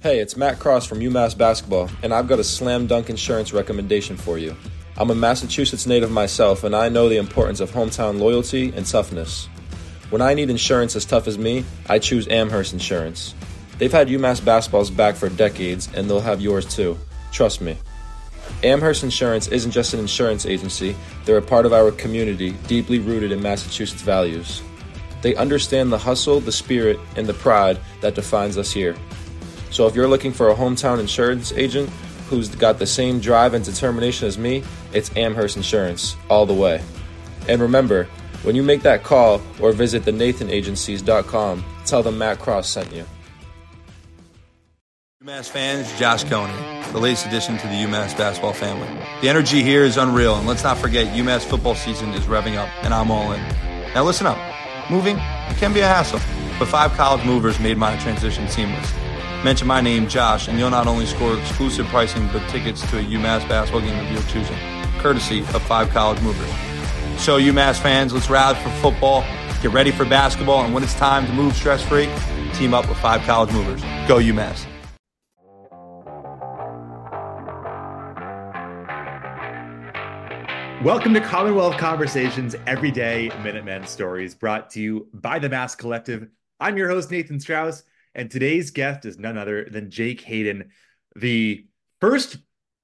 Hey, it's Matt Cross from UMass Basketball, and I've got a slam dunk insurance recommendation for you. I'm a Massachusetts native myself, and I know the importance of hometown loyalty and toughness. When I need insurance as tough as me, I choose Amherst Insurance. They've had UMass basketball's back for decades, and they'll have yours too. Trust me. Amherst Insurance isn't just an insurance agency, they're a part of our community, deeply rooted in Massachusetts values. They understand the hustle, the spirit, and the pride that defines us here. So if you're looking for a hometown insurance agent who's got the same drive and determination as me, it's Amherst Insurance, all the way. And remember, when you make that call or visit thenathanagencies.com, tell them Matt Cross sent you. UMass fans, Josh Cohen, the latest addition to the UMass basketball family. The energy here is unreal, and let's not forget UMass football season is revving up, and I'm all in. Now listen up. Moving can be a hassle, but five college movers made my transition seamless. Mention my name, Josh, and you'll not only score exclusive pricing but tickets to a UMass basketball game of your choosing, courtesy of Five College Movers. So, UMass fans, let's rally for football, get ready for basketball, and when it's time to move stress free, team up with Five College Movers. Go UMass. Welcome to Commonwealth Conversations Everyday Minutemen Stories, brought to you by the Mass Collective. I'm your host, Nathan Strauss. And today's guest is none other than Jake Hayden, the first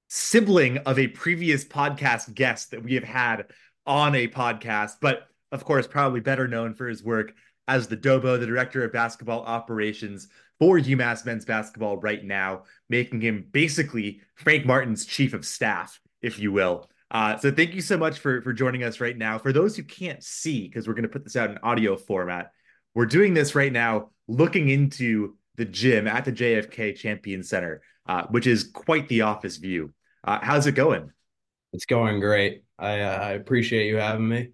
sibling of a previous podcast guest that we have had on a podcast, but of course, probably better known for his work as the Dobo, the director of basketball operations for UMass men's basketball right now, making him basically Frank Martin's chief of staff, if you will. Uh, so thank you so much for for joining us right now. For those who can't see, because we're going to put this out in audio format, we're doing this right now, looking into the gym at the JFK Champion Center, uh, which is quite the office view. Uh, how's it going? It's going great. I, uh, I appreciate you having me.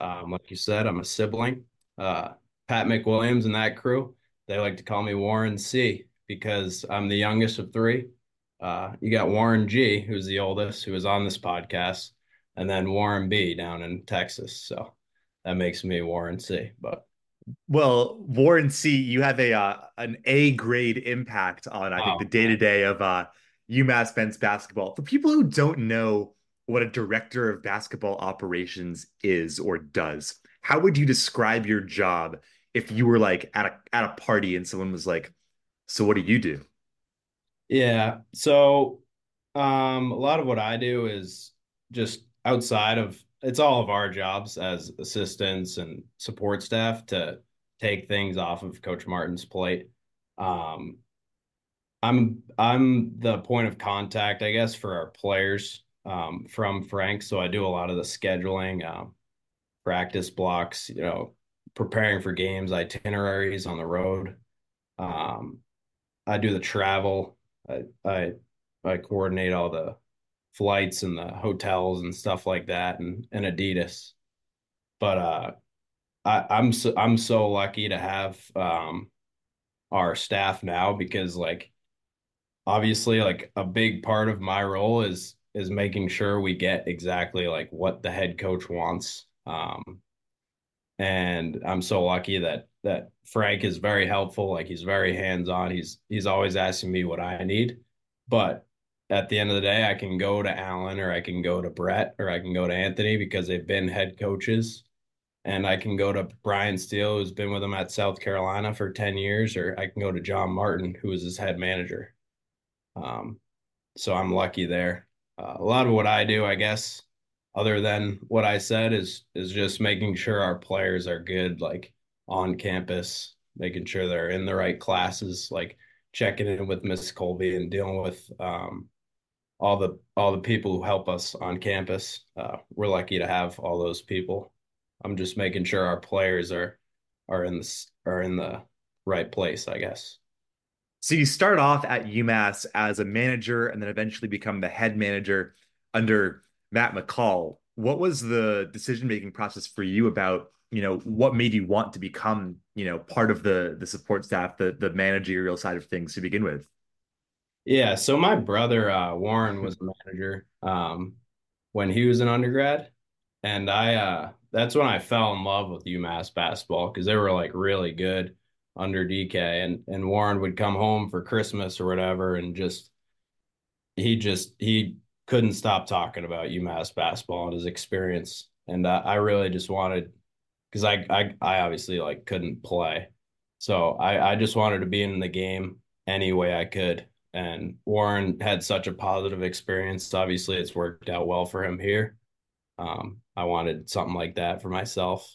Um, like you said, I'm a sibling. Uh, Pat McWilliams and that crew, they like to call me Warren C because I'm the youngest of three. Uh, you got Warren G, who's the oldest, who was on this podcast, and then Warren B down in Texas. So that makes me Warren C. But well, Warren C, you have a uh, an A grade impact on I think oh, the day to day of uh, UMass men's basketball. For people who don't know what a director of basketball operations is or does, how would you describe your job if you were like at a at a party and someone was like, "So what do you do?" Yeah, so um, a lot of what I do is just outside of it's all of our jobs as assistants and support staff to take things off of Coach Martin's plate. Um, I'm I'm the point of contact, I guess, for our players um, from Frank. So I do a lot of the scheduling, um, practice blocks, you know, preparing for games, itineraries on the road. Um, I do the travel. I, I I coordinate all the flights and the hotels and stuff like that and, and Adidas. But uh I, I'm so I'm so lucky to have um our staff now because like obviously like a big part of my role is is making sure we get exactly like what the head coach wants. Um and I'm so lucky that that Frank is very helpful. Like he's very hands on. He's he's always asking me what I need. But at the end of the day, I can go to Allen or I can go to Brett or I can go to Anthony because they've been head coaches. And I can go to Brian Steele, who's been with him at South Carolina for 10 years, or I can go to John Martin, who is his head manager. Um, so I'm lucky there. Uh, a lot of what I do, I guess, other than what I said, is is just making sure our players are good, like on campus, making sure they're in the right classes, like checking in with Miss Colby and dealing with um, all the all the people who help us on campus. Uh, we're lucky to have all those people. I'm just making sure our players are are in the are in the right place, I guess. So you start off at UMass as a manager and then eventually become the head manager under Matt McCall. What was the decision making process for you about you know what made you want to become you know part of the the support staff the the managerial side of things to begin with yeah, so my brother uh, Warren was a manager um, when he was an undergrad, and I uh, that's when I fell in love with UMass basketball because they were like really good. under DK, and and Warren would come home for Christmas or whatever, and just he just he couldn't stop talking about UMass basketball and his experience, and uh, I really just wanted because I, I I obviously like couldn't play, so I I just wanted to be in the game any way I could, and Warren had such a positive experience. Obviously, it's worked out well for him here. Um, I wanted something like that for myself.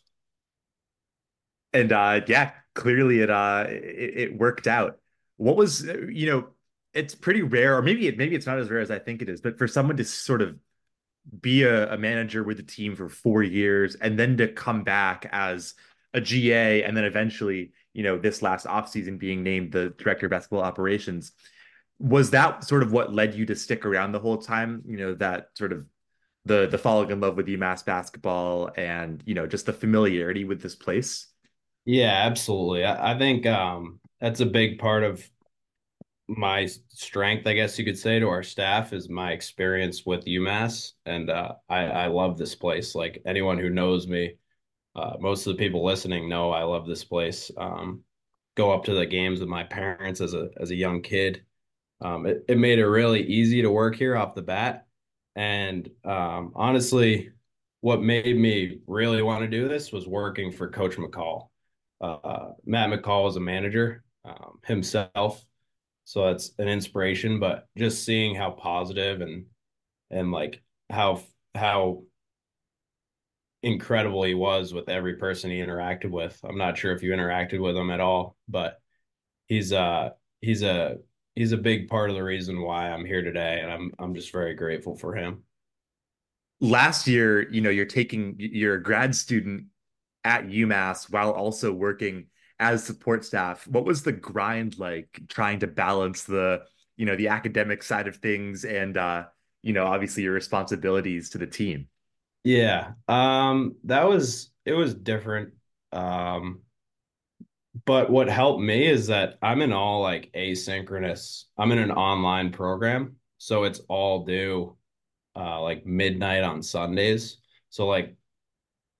And uh, yeah, clearly it uh it, it worked out. What was you know it's pretty rare, or maybe it maybe it's not as rare as I think it is, but for someone to sort of be a, a manager with the team for four years and then to come back as a GA and then eventually, you know, this last offseason being named the director of basketball operations. Was that sort of what led you to stick around the whole time? You know, that sort of the the falling in love with UMass basketball and you know just the familiarity with this place. Yeah, absolutely. I, I think um, that's a big part of my strength, I guess you could say, to our staff is my experience with UMass, and uh, I, I love this place. Like anyone who knows me, uh, most of the people listening know I love this place. Um, go up to the games with my parents as a as a young kid. Um, it, it made it really easy to work here off the bat. And um, honestly, what made me really want to do this was working for Coach McCall. Uh, Matt McCall is a manager um, himself, so that's an inspiration. But just seeing how positive and and like how how incredible he was with every person he interacted with. I'm not sure if you interacted with him at all, but he's uh he's a he's a big part of the reason why I'm here today, and I'm I'm just very grateful for him. Last year, you know, you're taking you're a grad student at UMass while also working as support staff. What was the grind like trying to balance the, you know, the academic side of things and uh, you know, obviously your responsibilities to the team? Yeah. Um that was it was different. Um but what helped me is that I'm in all like asynchronous. I'm in an online program, so it's all due uh like midnight on Sundays. So like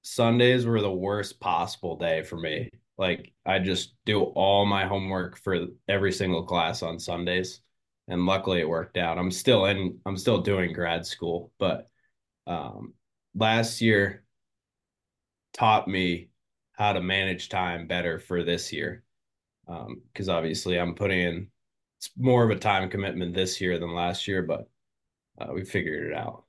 Sundays were the worst possible day for me. Like I just do all my homework for every single class on Sundays. And luckily it worked out. I'm still in I'm still doing grad school, but um last year taught me how to manage time better for this year. Because um, obviously, I'm putting in it's more of a time commitment this year than last year, but uh, we figured it out.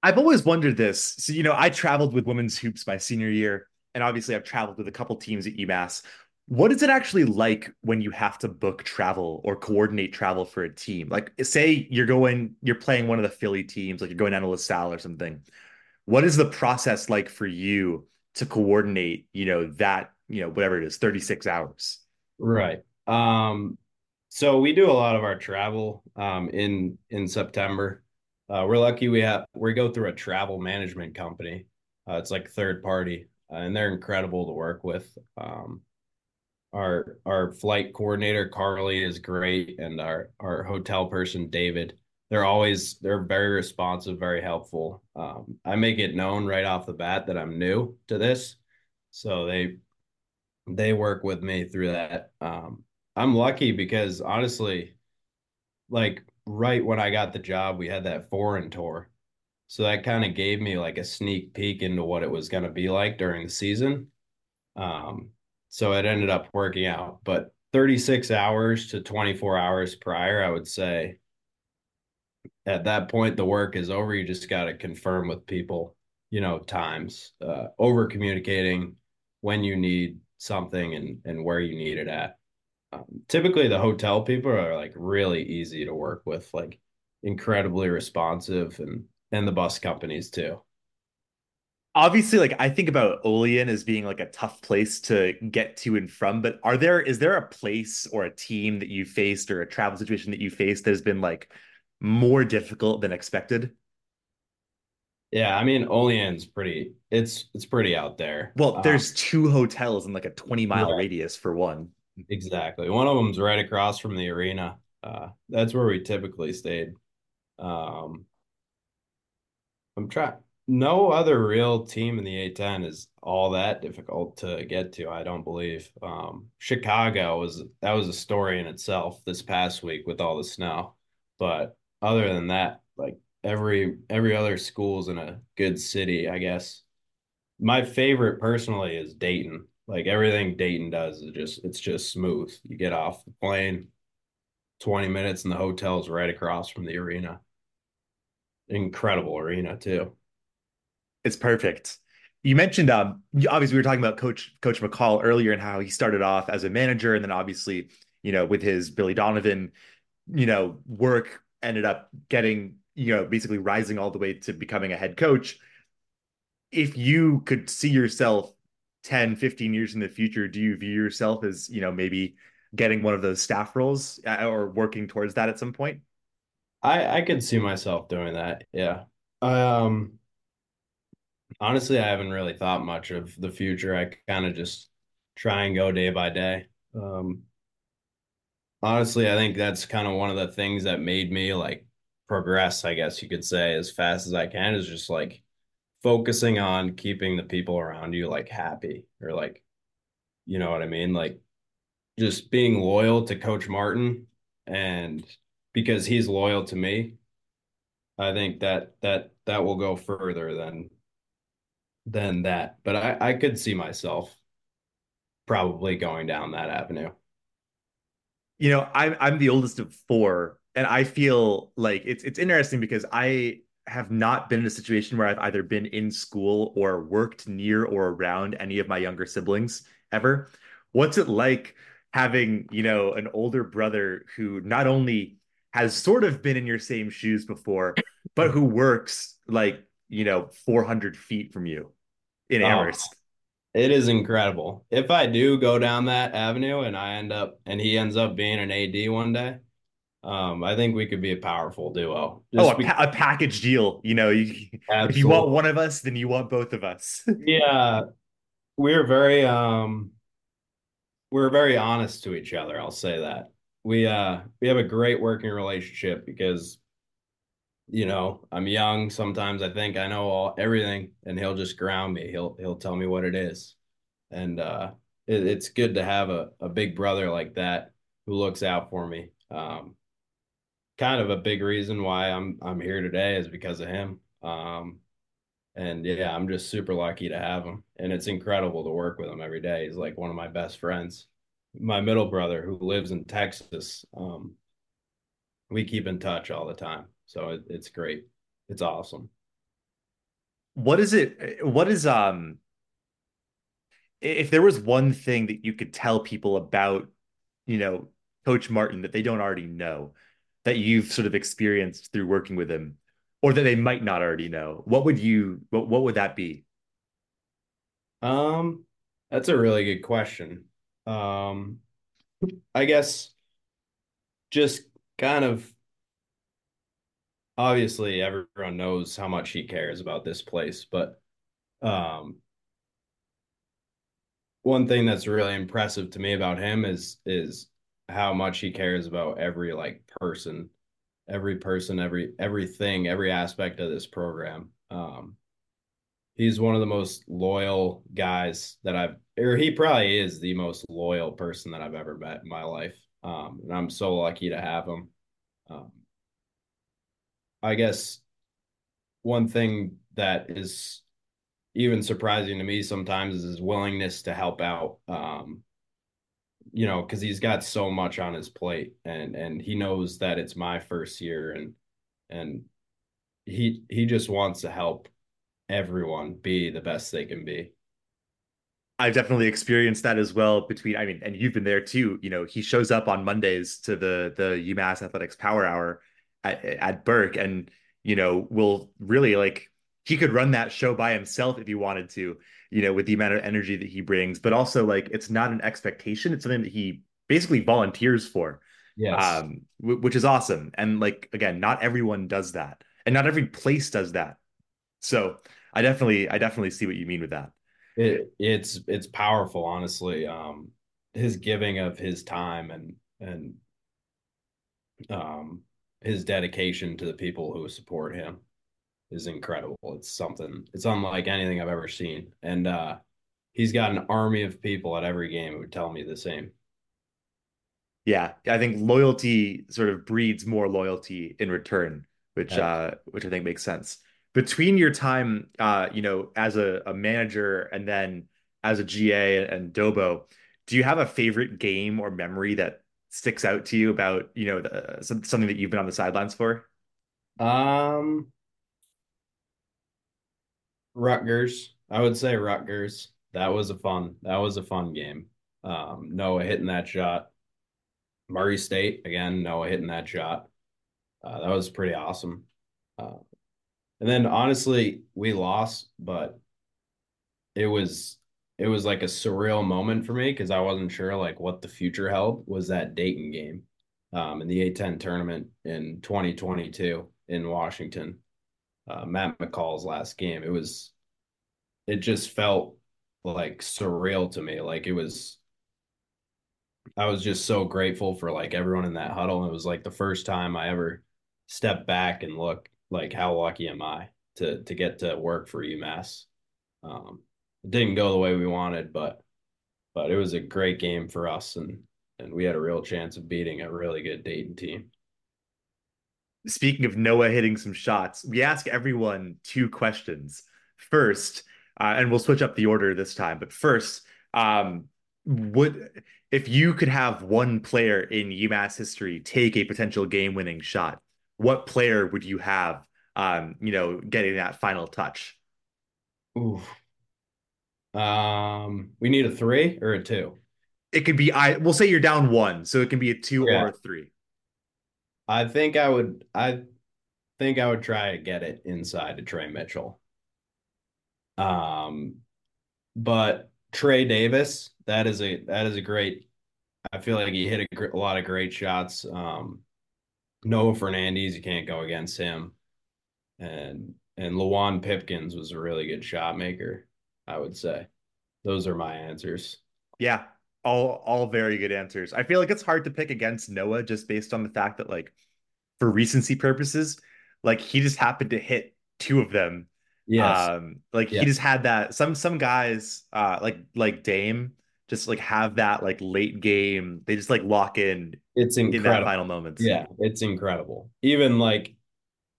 I've always wondered this. So, you know, I traveled with women's hoops my senior year, and obviously, I've traveled with a couple teams at UMass. What is it actually like when you have to book travel or coordinate travel for a team? Like, say you're going, you're playing one of the Philly teams, like you're going down to LaSalle or something. What is the process like for you to coordinate, you know, that, you know, whatever it is, 36 hours? Right. Um, so we do a lot of our travel um, in in September. Uh, we're lucky we have we go through a travel management company. Uh, it's like third party, uh, and they're incredible to work with. Um, our our flight coordinator Carly is great, and our our hotel person David they're always they're very responsive, very helpful. Um, I make it known right off the bat that I'm new to this, so they they work with me through that. Um, I'm lucky because honestly, like right when I got the job, we had that foreign tour, so that kind of gave me like a sneak peek into what it was going to be like during the season. Um, so it ended up working out, but 36 hours to 24 hours prior, I would say at that point the work is over. You just got to confirm with people you know times uh, over communicating when you need something and and where you need it at. Um, typically the hotel people are like really easy to work with like incredibly responsive and and the bus companies too. Obviously like i think about olean as being like a tough place to get to and from but are there is there a place or a team that you faced or a travel situation that you faced that has been like more difficult than expected. Yeah, I mean Olean's pretty it's it's pretty out there. Well, there's um, two hotels in like a 20 mile yeah, radius for one. Exactly. One of them's right across from the arena. Uh that's where we typically stayed. Um I'm trying no other real team in the A10 is all that difficult to get to, I don't believe. Um, Chicago was that was a story in itself this past week with all the snow. But other than that, like every every other school's in a good city, I guess. My favorite personally is Dayton. Like everything Dayton does is just it's just smooth. You get off the plane, 20 minutes and the hotel's right across from the arena. Incredible arena too. It's perfect. You mentioned um obviously we were talking about Coach Coach McCall earlier and how he started off as a manager and then obviously, you know, with his Billy Donovan, you know, work ended up getting, you know, basically rising all the way to becoming a head coach. If you could see yourself 10, 15 years in the future, do you view yourself as, you know, maybe getting one of those staff roles uh, or working towards that at some point? I I could see myself doing that. Yeah. Um honestly, I haven't really thought much of the future. I kind of just try and go day by day. Um honestly, I think that's kind of one of the things that made me like progress, I guess you could say, as fast as I can is just like focusing on keeping the people around you like happy or like you know what I mean? Like just being loyal to Coach Martin and because he's loyal to me, I think that that that will go further than than that. But I I could see myself probably going down that avenue. You know, I'm I'm the oldest of four, and I feel like it's it's interesting because I have not been in a situation where I've either been in school or worked near or around any of my younger siblings ever. What's it like having, you know, an older brother who not only has sort of been in your same shoes before, but who works like, you know, 400 feet from you in Oh, Amherst? It is incredible. If I do go down that avenue and I end up and he ends up being an AD one day, um, I think we could be a powerful duo. Oh, a, pa a package deal. You know, you, if you want one of us, then you want both of us. Yeah, we're very um we're very honest to each other, I'll say that. We uh we have a great working relationship because you know, I'm young, sometimes I think I know all everything and he'll just ground me. He'll he'll tell me what it is. And uh it, it's good to have a, a big brother like that who looks out for me. Um kind of a big reason why I'm I'm here today is because of him. Um and yeah, I'm just super lucky to have him. And it's incredible to work with him every day. He's like one of my best friends. My middle brother who lives in Texas, um, we keep in touch all the time. So it, it's great. It's awesome. What is it? What is um if there was one thing that you could tell people about, you know, Coach Martin that they don't already know, that you've sort of experienced through working with him, or that they might not already know, what would you what what would that be? Um, that's a really good question. Um, I guess just kind of obviously everyone knows how much he cares about this place, but um one thing that's really impressive to me about him is is how much he cares about every like person, every person, every everything, every aspect of this program. Um, he's one of the most loyal guys that I've, or he probably is the most loyal person that I've ever met in my life. Um, and I'm so lucky to have him. Um, I guess one thing that is even surprising to me sometimes is his willingness to help out. Um, you know, because he's got so much on his plate, and and he knows that it's my first year, and and he he just wants to help everyone be the best they can be. I've definitely experienced that as well between I mean, and you've been there too. You know, he shows up on Mondays to the the UMass Athletics Power Hour at, at Burke and you know, will really like he could run that show by himself if he wanted to, you know, with the amount of energy that he brings, but also like it's not an expectation, it's something that he basically volunteers for. Yes. Um, w- which is awesome. And like again, not everyone does that. And not every place does that. So, I definitely I definitely see what you mean with that. It it's it's powerful, honestly. Um, his giving of his time and and um his dedication to the people who support him is incredible. It's something. It's unlike anything I've ever seen, and uh, he's got an army of people at every game who would tell me the same. Yeah, I think loyalty sort of breeds more loyalty in return, which yeah. uh which I think makes sense. Between your time uh, you know, as a, a manager and then as a GA and Dobo, do you have a favorite game or memory that sticks out to you about, you know, the, something that you've been on the sidelines for? Um Rutgers. I would say Rutgers. That was a fun. That was a fun game. Um, Noah hitting that shot Murray State again, Noah hitting that shot. Uh, that was pretty awesome. Uh, and then honestly, we lost, but it was it was like a surreal moment for me because I wasn't sure like what the future held. Was that Dayton game um, in the A10 tournament in 2022 in Washington? Uh, Matt McCall's last game. It was, it just felt like surreal to me. Like it was I was just so grateful for like everyone in that huddle. It was like the first time I ever stepped back and look like how lucky am I to to get to work for UMass. Um, it didn't go the way we wanted, but but it was a great game for us and and we had a real chance of beating a really good Dayton team. Speaking of Noah hitting some shots, we ask everyone two questions. First, uh, and we'll switch up the order this time, but first, um, would if you could have one player in UMass history take a potential game-winning shot, what player would you have? Um, you know, getting that final touch. Ooh. Um, we need a three or a two. It could be I. We'll say you're down one, so it can be a two yeah. or a three. I think I would. I think I would try to get it inside to Tre Mitchell. Um, but Trey Davis, that is a that is a great. I feel like he hit a, a lot of great shots. Um, Noah Fernandez, you can't go against him, and and Luwane Pipkins was a really good shot maker. I would say those are my answers. Yeah, all all very good answers. I feel like it's hard to pick against Noah just based on the fact that like for recency purposes, like he just happened to hit two of them Yeah. Um, like he just had that some some guys uh like like Dame just like have that like late game. They just like lock in it's incredible. in that final moments. Yeah, it's incredible. Even like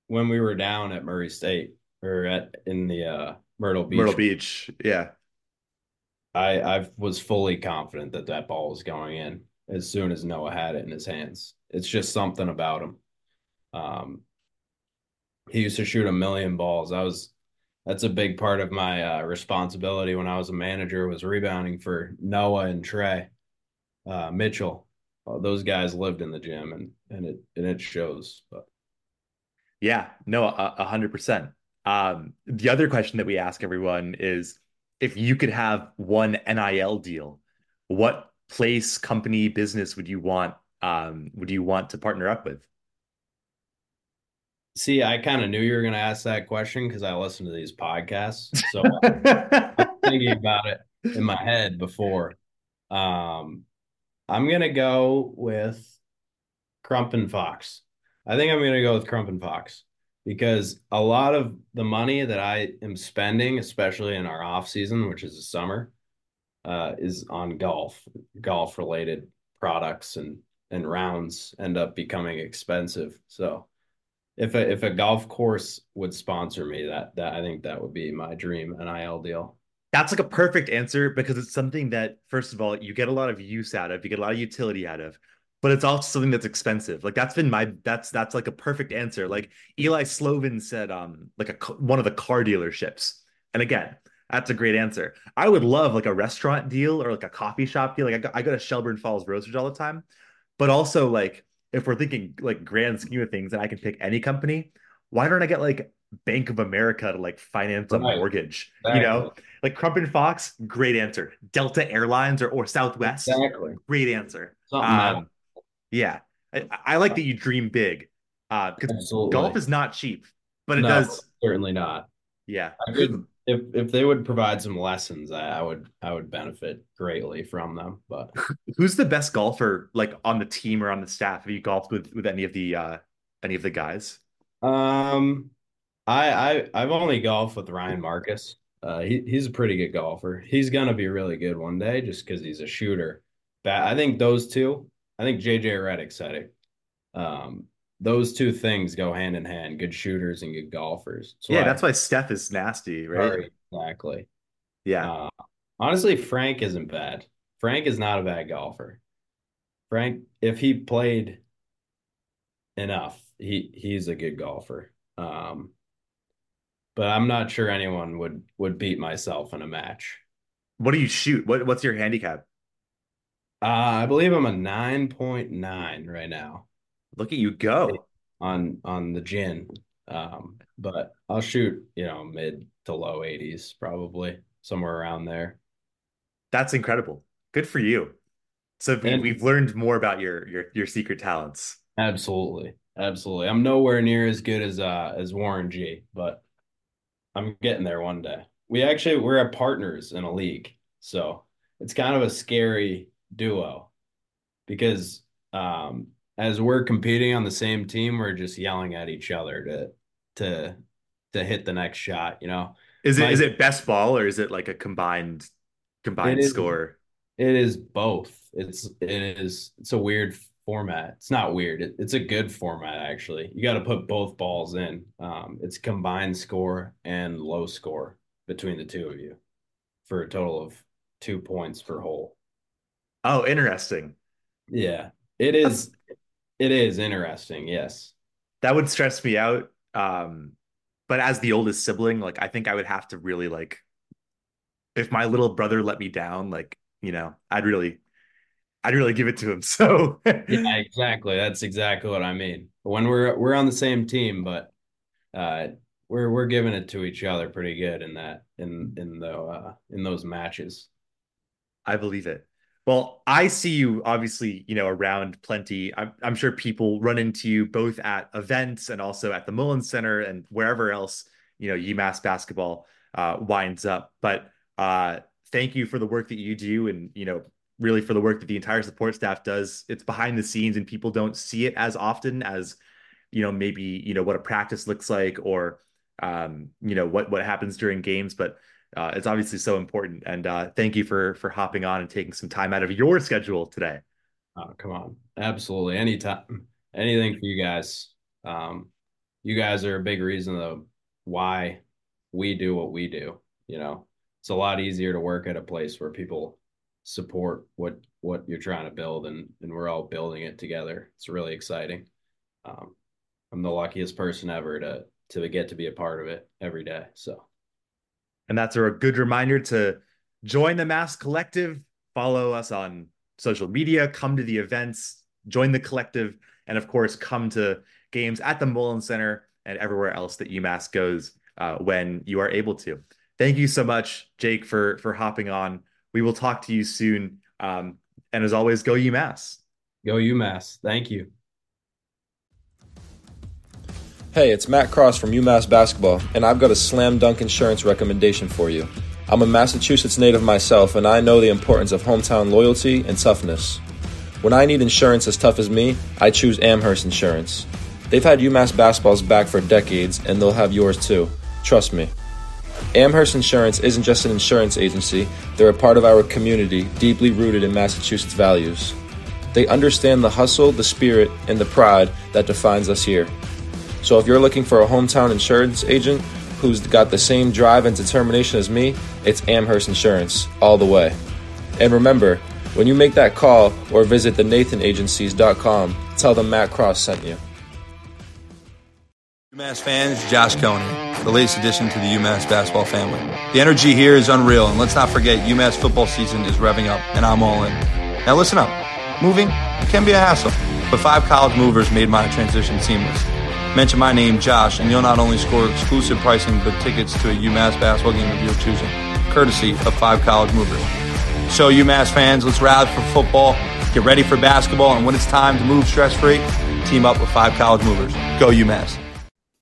when we were down at Murray State or at in the uh Myrtle Beach. Myrtle Beach, yeah. I I was fully confident that that ball was going in as soon as Noah had it in his hands. It's just something about him. Um, he used to shoot a million balls. I was that's a big part of my uh, responsibility when I was a manager was rebounding for Noah and Tre uh, Mitchell. Uh, those guys lived in the gym and and it and it shows. But yeah, no, a hundred percent. Um, the other question that we ask everyone is if you could have one NIL deal, what place, company, business would you want um, would you want to partner up with? See, I kind of knew you were going to ask that question because I listen to these podcasts. So I'm thinking about it in my head before. Um, I'm going to go with Crumpin-Fox. I think I'm going to go with Crumpin-Fox because a lot of the money that I am spending, especially in our off season, which is the summer, uh, is on golf, golf related products and and rounds end up becoming expensive. So if a if a golf course would sponsor me, that that I think that would be my dream NIL deal. That's like a perfect answer because it's something that first of all you get a lot of use out of, you get a lot of utility out of, but it's also something that's expensive. Like that's been my that's that's like a perfect answer. Like Eli Slovin said, um, like a one of the car dealerships, and again. That's a great answer. I would love like a restaurant deal or like a coffee shop deal. Like I go, I go to Shelburne Falls Roasters all the time, but also like if we're thinking like grand scheme of things and I can pick any company, why don't I get like Bank of America to like finance a right. mortgage? Exactly. You know, like Crumpin-Fox, great answer. Delta Airlines or, or Southwest, exactly. great answer. Um, yeah, I, I, like that you dream big uh, because Absolutely. golf is not cheap, but it no, does certainly not. Yeah, I could if if they would provide some lessons, I, I, would I would benefit greatly from them. But who's the best golfer like on the team or on the staff? Have you golfed with with any of the uh any of the guys? Um I, I I've only golfed with Ryan Marcus. Uh, he he's a pretty good golfer. He's gonna be really good one day just because he's a shooter. But I think those two, I think JJ Redick said it. Um, those two things go hand in hand: good shooters and good golfers. That's yeah, that's why Steph is nasty, right? Exactly. Yeah. Uh, honestly, Frank isn't bad. Frank is not a bad golfer. Frank, if he played enough, he he's a good golfer. Um, but I'm not sure anyone would would beat myself in a match. What do you shoot? What what's your handicap? Uh, I believe I'm a 9.9 right now. Look at you go on on the gin. Um, but I'll shoot, you know, mid to low 80s probably, somewhere around there. That's incredible. Good for you. So and, we've learned more about your your your secret talents. Absolutely. Absolutely. I'm nowhere near as good as uh as Warren G, but I'm getting there one day. We actually we're at partners in a league, so it's kind of a scary duo because um, as we're competing on the same team, we're just yelling at each other to to to hit the next shot. You know, is it My, is it best ball or is it like a combined combined it score? Is, it is both. It's it is it's a weird format. It's not weird. It, it's a good format actually. You got to put both balls in. Um, it's combined score and low score between the two of you for a total of two points per hole. Oh, interesting. Yeah, it is. That's, it is interesting. Yes, that would stress me out. Um, but as the oldest sibling, like I think I would have to really like, if my little brother let me down, like you know, I'd really I'd really give it to him. So yeah, exactly. That's exactly what I mean. When we're we're on the same team, but uh, we're we're giving it to each other pretty good in that in in the uh, in those matches. I believe it. Well, I see you obviously, you know, around plenty. I'm, I'm sure people run into you both at events and also at the Mullins Center and wherever else, you know, UMass basketball uh, winds up. But uh, thank you for the work that you do and, you know, really for the work that the entire support staff does. It's behind the scenes and people don't see it as often as, you know, maybe, you know, what a practice looks like or, um, you know, what, what happens during games. But uh, it's obviously so important. And uh, thank you for, for hopping on and taking some time out of your schedule today. Oh, come on. Absolutely. Anytime, anything for you guys. Um, you guys are a big reason though why we do what we do. You know, it's a lot easier to work at a place where people support what what you're trying to build and and we're all building it together it's really exciting um, i'm the luckiest person ever to to get to be a part of it every day so and that's a good reminder to join the mass collective follow us on social media come to the events join the collective and of course come to games at the Mullins Center and everywhere else that UMass goes uh, when you are able to. Thank you so much, Jake, for for hopping on. We will talk to you soon. Um, and as always, go UMass. Go UMass. Thank you. Hey, it's Matt Cross from UMass Basketball, and I've got a slam dunk insurance recommendation for you. I'm a Massachusetts native myself, and I know the importance of hometown loyalty and toughness. When I need insurance as tough as me, I choose Amherst Insurance. They've had UMass basketball's back for decades, and they'll have yours too. Trust me. Amherst Insurance isn't just an insurance agency, they're a part of our community, deeply rooted in Massachusetts values. They understand the hustle, the spirit, and the pride that defines us here. So if you're looking for a hometown insurance agent who's got the same drive and determination as me, it's Amherst Insurance, all the way. And remember, when you make that call or visit thenathanagencies.com, tell them Matt Cross sent you. UMass fans, Josh Cohen, the latest addition to the UMass basketball family. The energy here is unreal, and let's not forget UMass football season is revving up, and I'm all in. Now listen up. Moving can be a hassle, but five college movers made my transition seamless. Mention my name, Josh, and you'll not only score exclusive pricing, but tickets to a UMass basketball game of your choosing, courtesy of five college movers. So, UMass fans, let's rally for football, get ready for basketball, and when it's time to move stress free, team up with five college movers. Go UMass.